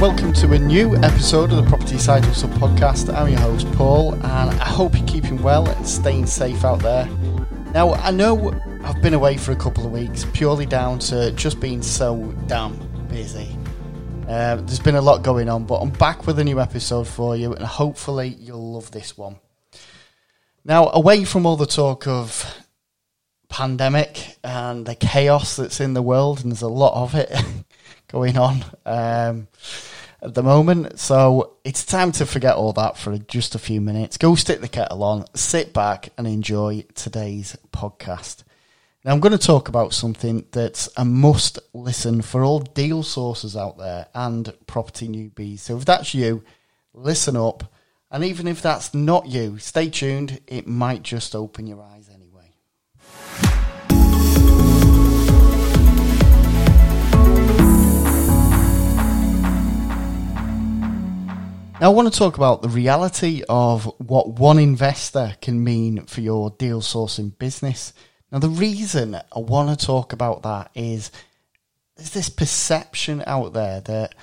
welcome to a new episode of the Property Side Hustle podcast. I'm your host, Paul, and I hope you're keeping well and staying safe out there. Now, I know I've been away for a couple of weeks purely down to just being so damn busy. Uh, there's been a lot going on, but I'm back with a new episode for you, and hopefully, you'll love this one. Now, away from all the talk of pandemic and the chaos that's in the world, and there's a lot of it going on um, at the moment. So it's time to forget all that for just a few minutes. Go stick the kettle on, sit back, and enjoy today's podcast. Now, I'm going to talk about something that's a must listen for all deal sources out there and property newbies. So if that's you, listen up. And even if that's not you, stay tuned. It might just open your eyes Now, I want to talk about the reality of what one investor can mean for your deal sourcing business. Now, the reason I want to talk about that is there's this perception out there that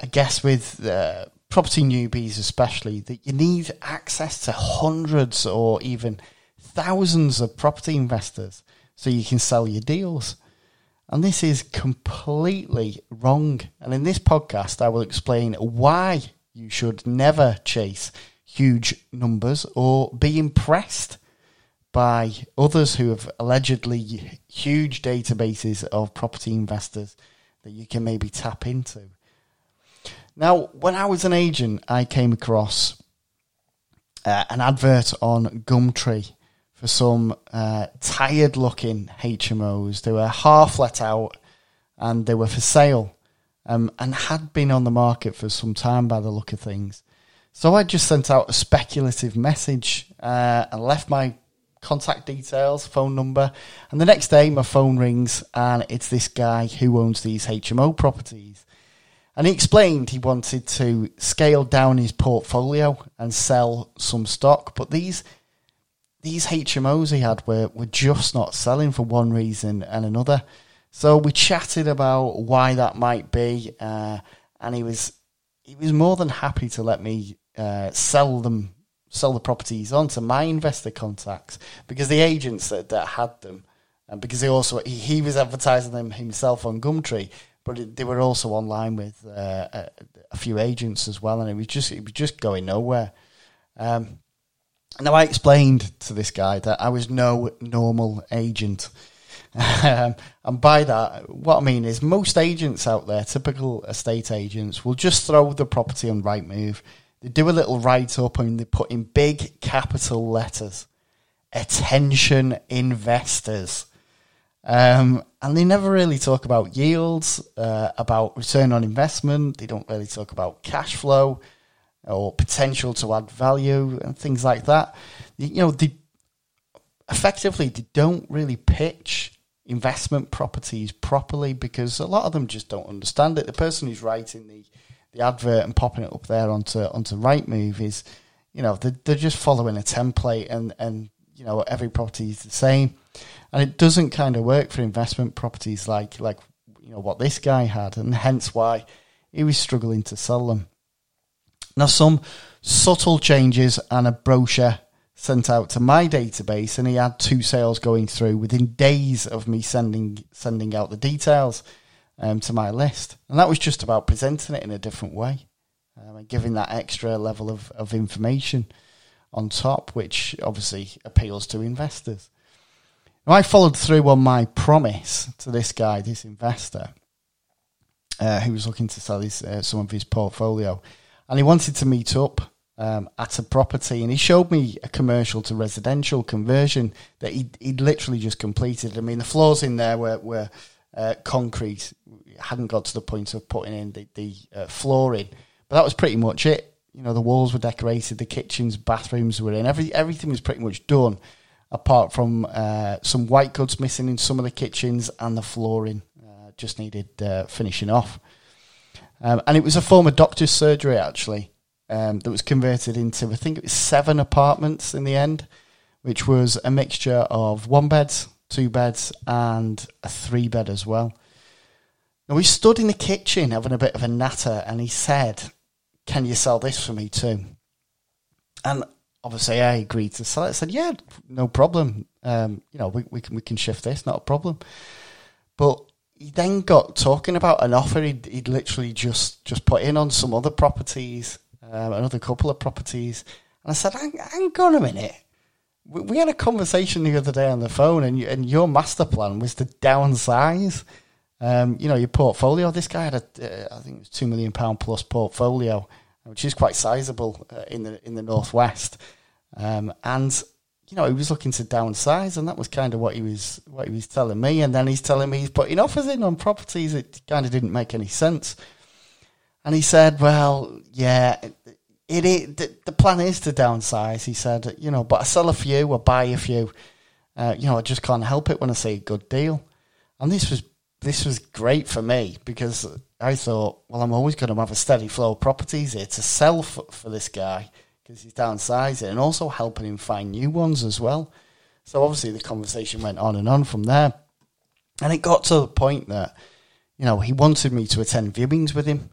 I guess with uh, property newbies, especially, that you need access to hundreds or even thousands of property investors so you can sell your deals. And this is completely wrong. And in this podcast, I will explain why you should never chase huge numbers or be impressed by others who have allegedly huge databases of property investors that you can maybe tap into. Now, when I was an agent, I came across uh, an advert on Gumtree for some uh, tired looking HMOs. They were half let out and they were for sale um, and had been on the market for some time by the look of things. So I just sent out a speculative message uh, and left my contact details, phone number, and the next day my phone rings and it's this guy who owns these HMO properties. And he explained he wanted to scale down his portfolio and sell some stock, but these these HMOs he had were, were just not selling for one reason and another. So we chatted about why that might be, uh, and he was he was more than happy to let me uh, sell them sell the properties on to my investor contacts because the agents that, that had them, and because he also he, he was advertising them himself on Gumtree, but it, they were also online with uh, a, a, few agents as well, and it was just it was just going nowhere. Um, now I explained to this guy that I was no normal agent. Um, and by that, what I mean is most agents out there, typical estate agents, will just throw the property on Rightmove. They do a little write up and they put in big capital letters, attention investors. Um, and they never really talk about yields, uh, about return on investment. They don't really talk about cash flow or potential to add value and things like that. You know, they effectively they don't really pitch investment properties properly because a lot of them just don't understand it. The person who's writing the, the advert and popping it up there onto onto Rightmove is, you know, they're, they're just following a template and, and you know every property is the same, and it doesn't kind of work for investment properties like like you know what this guy had, and hence why he was struggling to sell them. Now some subtle changes and a brochure sent out to my database, and he had two sales going through within days of me sending sending out the details um, to my list, and that was just about presenting it in a different way um, and giving that extra level of, of information on top, which obviously appeals to investors. Now, I followed through on my promise to this guy, this investor, uh, who was looking to sell his, uh, some of his portfolio, and he wanted to meet up um, at a property, and he showed me a commercial to residential conversion that he he'd literally just completed. I mean, the floors in there were were uh, concrete, hadn't got to the point of putting in the the uh, flooring, but that was pretty much it. You know, the walls were decorated, the kitchens, bathrooms were in, every everything was pretty much done, apart from uh, some white goods missing in some of the kitchens and the flooring uh, just needed uh, finishing off. Um, and it was a former doctor's surgery actually um, that was converted into, I think it was seven apartments in the end, which was a mixture of one beds, two beds, and a three bed as well. Now, we stood in the kitchen having a bit of a natter, and he said, Can you sell this for me too? And obviously, I agreed to sell it. I said, Yeah, no problem. Um, you know, we, we, can, we can shift this, not a problem. But he then got talking about an offer he'd, he'd literally just, just put in on some other properties, um, another couple of properties. And I said, hang, hang on a minute. We, we had a conversation the other day on the phone, and, you, and your master plan was to downsize um, you know, your portfolio. This guy had a, uh, I think it was two million pound plus portfolio, which is quite sizable uh, in the in the northwest. Um, and you know, he was looking to downsize, and that was kind of what he was what he was telling me. And then he's telling me he's putting offers in on properties. It kind of didn't make any sense. And he said, "Well, yeah, it, it the, plan is to downsize." He said, "You know, but I sell a few, I buy a few. Uh, you know, I just can't help it when I see a good deal." And this was this was great for me because I thought, well, I'm always going to have a steady flow of properties here to sell for, for this guy because he's downsizing and also helping him find new ones as well. So obviously the conversation went on and on from there. And it got to the point that, you know, he wanted me to attend viewings with him.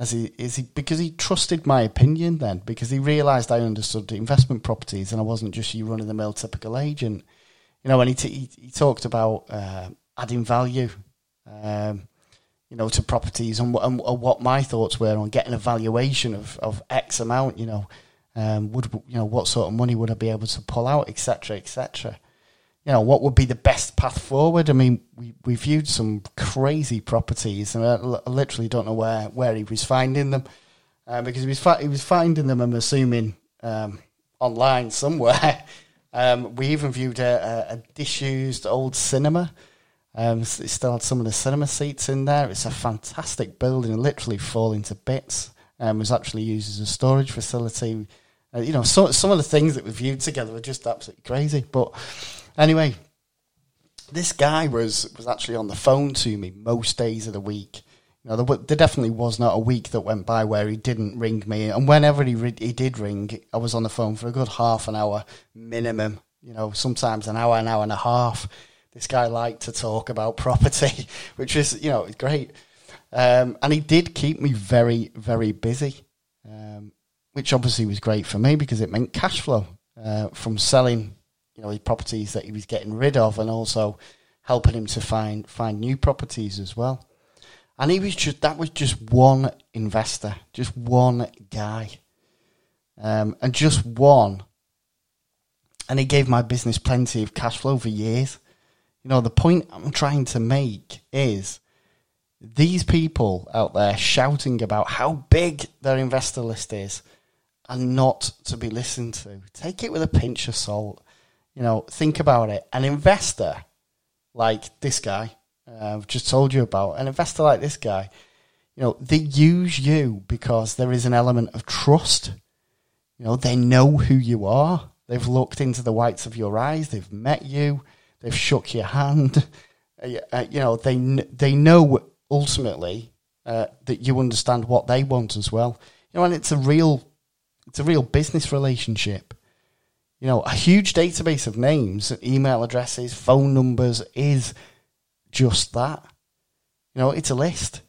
As he is he because he trusted my opinion then, because he realised I understood investment properties and I wasn't just you running the mill typical agent. You know, and he, t- he, he talked about uh, adding value um, you know, to properties and, and, and, what my thoughts were on getting a valuation of, of X amount, you know, um, would, you know, what sort of money would I be able to pull out, etc., etc. You know, what would be the best path forward? I mean, we, we viewed some crazy properties and I, I literally don't know where, where he was finding them uh, because he was, fi- he was finding them, I'm assuming, um, online somewhere. Um, we even viewed a, a, a disused old cinema um, it still had some of the cinema seats in there. It's a fantastic building, literally falling to bits. Um, was actually used as a storage facility. Uh, you know, so, some of the things that we viewed together were just absolutely crazy. But anyway, this guy was was actually on the phone to me most days of the week. You know, there, there definitely was not a week that went by where he didn't ring me. And whenever he re- he did ring, I was on the phone for a good half an hour minimum. You know, sometimes an hour, an hour and a half this guy liked to talk about property, which is, you know, great. Um, and he did keep me very, very busy, um, which obviously was great for me because it meant cash flow uh, from selling, you know, the properties that he was getting rid of, and also helping him to find find new properties as well. And he was just that was just one investor, just one guy, um, and just one. And he gave my business plenty of cash flow for years. You know, the point I'm trying to make is these people out there shouting about how big their investor list is and not to be listened to. Take it with a pinch of salt. You know, think about it. An investor like this guy, uh, I've just told you about, an investor like this guy, you know, they use you because there is an element of trust. You know, they know who you are. They've looked into the whites of your eyes. They've met you. They've shook your hand. Uh, uh, you know, they they know ultimately uh, that you understand what they want as well. You know, and it's a real it's a real business relationship. You know, a huge database of names, email addresses, phone numbers is just that. You know, it's a list.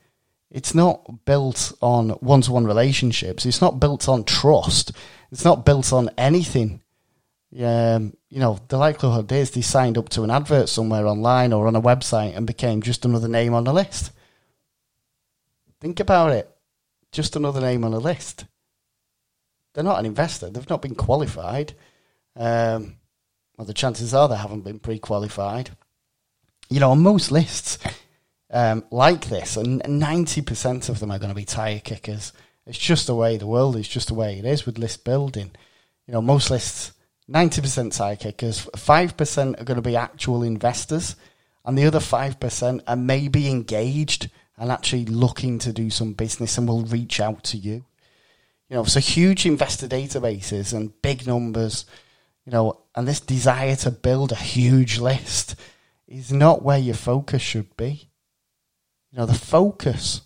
It's not built on one to one relationships. It's not built on trust. It's not built on anything um, you know, the likelihood is they signed up to an advert somewhere online or on a website and became just another name on a list. Think about it. Just another name on a list. They're not an investor. They've not been qualified. Um, well, the chances are they haven't been pre-qualified. You know, on most lists um, like this, and ninety percent of them are going to be tire kickers. It's just the way the world is, just the way it is with list building. You know, most lists 90% tire kickers, 5% are going to be actual investors, and the other 5% are maybe engaged and actually looking to do some business and will reach out to you. You know, so huge investor databases and big numbers, you know, and this desire to build a huge list is not where your focus should be. You know, the focus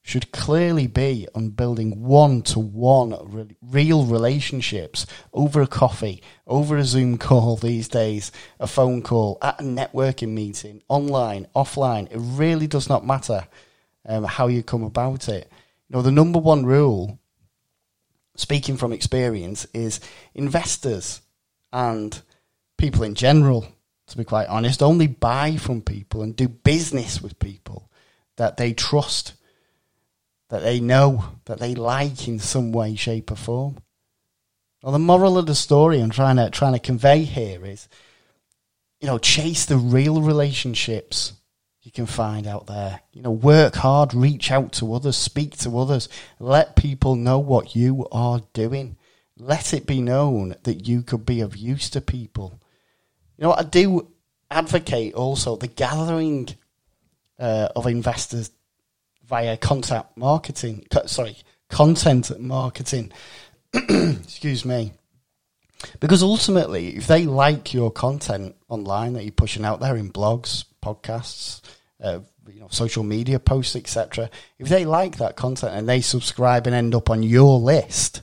should clearly be on building one to one real relationships over a coffee, over a Zoom call these days, a phone call, at a networking meeting, online, offline. It really does not matter. um, how you come about it. You know, the number one rule, speaking from experience, is investors and people in general, to be quite honest, only buy from people and do business with people that they trust, that they know, that they like in some way, shape, or form. Well, the moral of the story I'm trying to trying to convey here is, you know, chase the real relationships you can find out there. You know, work hard, reach out to others, speak to others, let people know what you are doing. Let it be known that you could be of use to people. You know, I do advocate also the gathering uh, of investors via contact marketing. Sorry, content marketing. Excuse me. Because ultimately, if they like your content online that you're pushing out there in blogs, podcasts, uh, you know, social media posts, etc., if they like that content and they subscribe and end up on your list,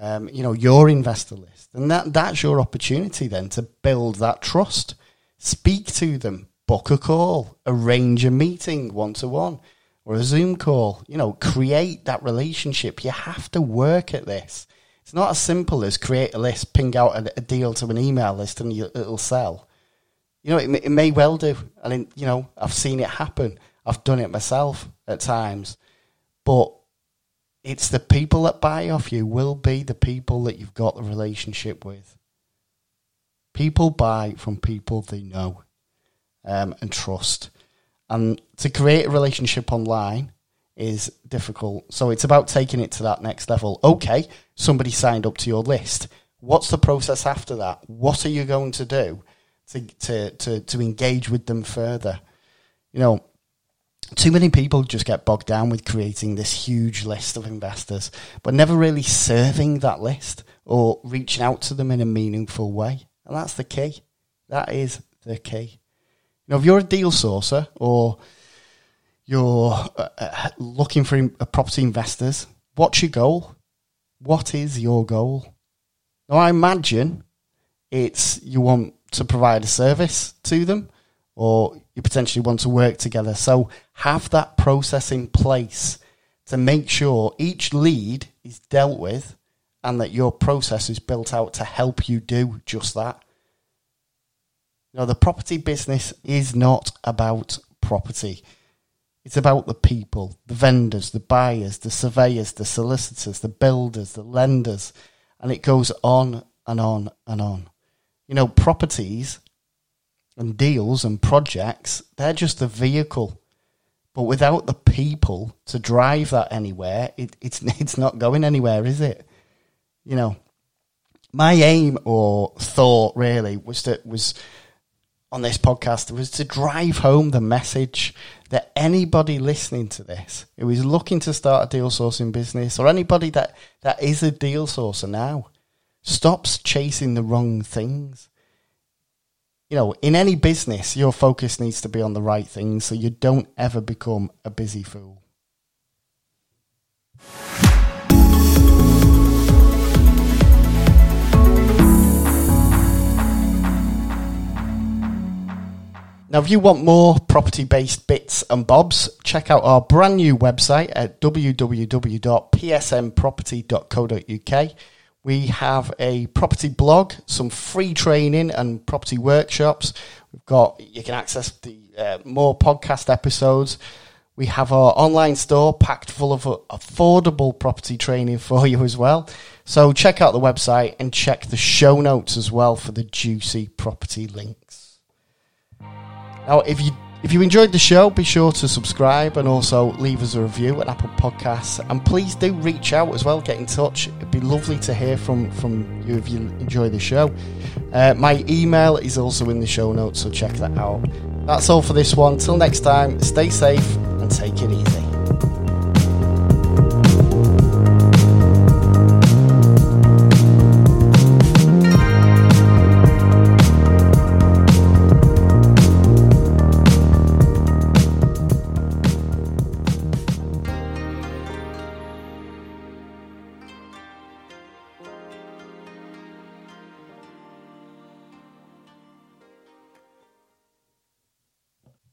um, you know, your investor list, and that that's your opportunity then to build that trust. Speak to them, book a call, arrange a meeting one to one or a Zoom call. You know, create that relationship. You have to work at this. It's not as simple as create a list, ping out a, a deal to an email list, and you, it'll sell. You know, it, it may well do. I mean, you know, I've seen it happen. I've done it myself at times, but it's the people that buy off you will be the people that you've got the relationship with. People buy from people they know um, and trust. And to create a relationship online is difficult. So it's about taking it to that next level. Okay, somebody signed up to your list. What's the process after that? What are you going to do to, to, to, to engage with them further? You know, too many people just get bogged down with creating this huge list of investors, but never really serving that list or reaching out to them in a meaningful way. And that's the key. That is the key. Know, if you're a deal sourcer or you're uh, uh looking for in, uh, property investors, what's your goal? What is your goal? Now, I imagine it's you want to provide a service to them or you potentially want to work together. So have that process in place to make sure each lead is dealt with and that your process is built out to help you do just that. Now, the property business is not about property. It's about the people, the vendors, the buyers, the surveyors, the solicitors, the builders, the lenders, and it goes on and on and on. You know, properties and deals and projects, they're just a vehicle. But without the people to drive that anywhere, it, it's it's not going anywhere, is it? You know, my aim or thought really was that was on this podcast was to drive home the message that anybody listening to this who is looking to start a deal sourcing business or anybody that, that is a deal sourcer now stops chasing the wrong things. You know, in any business, your focus needs to be on the right things so you don't ever become a busy fool. Now, if you want more property based bits and bobs, check out our brand new website at www.psnproperty.co.uk. We have a property blog, some free training and property workshops. We've got, you can access the uh, more podcast episodes. We have our online store packed full of affordable property training for you as well. So check out the website and check the show notes as well for the juicy property links. Now, if you if you enjoyed the show, be sure to subscribe and also leave us a review at Apple Podcasts. And please do reach out as well, get in touch. It'd be lovely to hear from, from you if you enjoy the show. Uh, my email is also in the show notes, so check that out. That's all for this one. Till next time, stay safe and take it easy.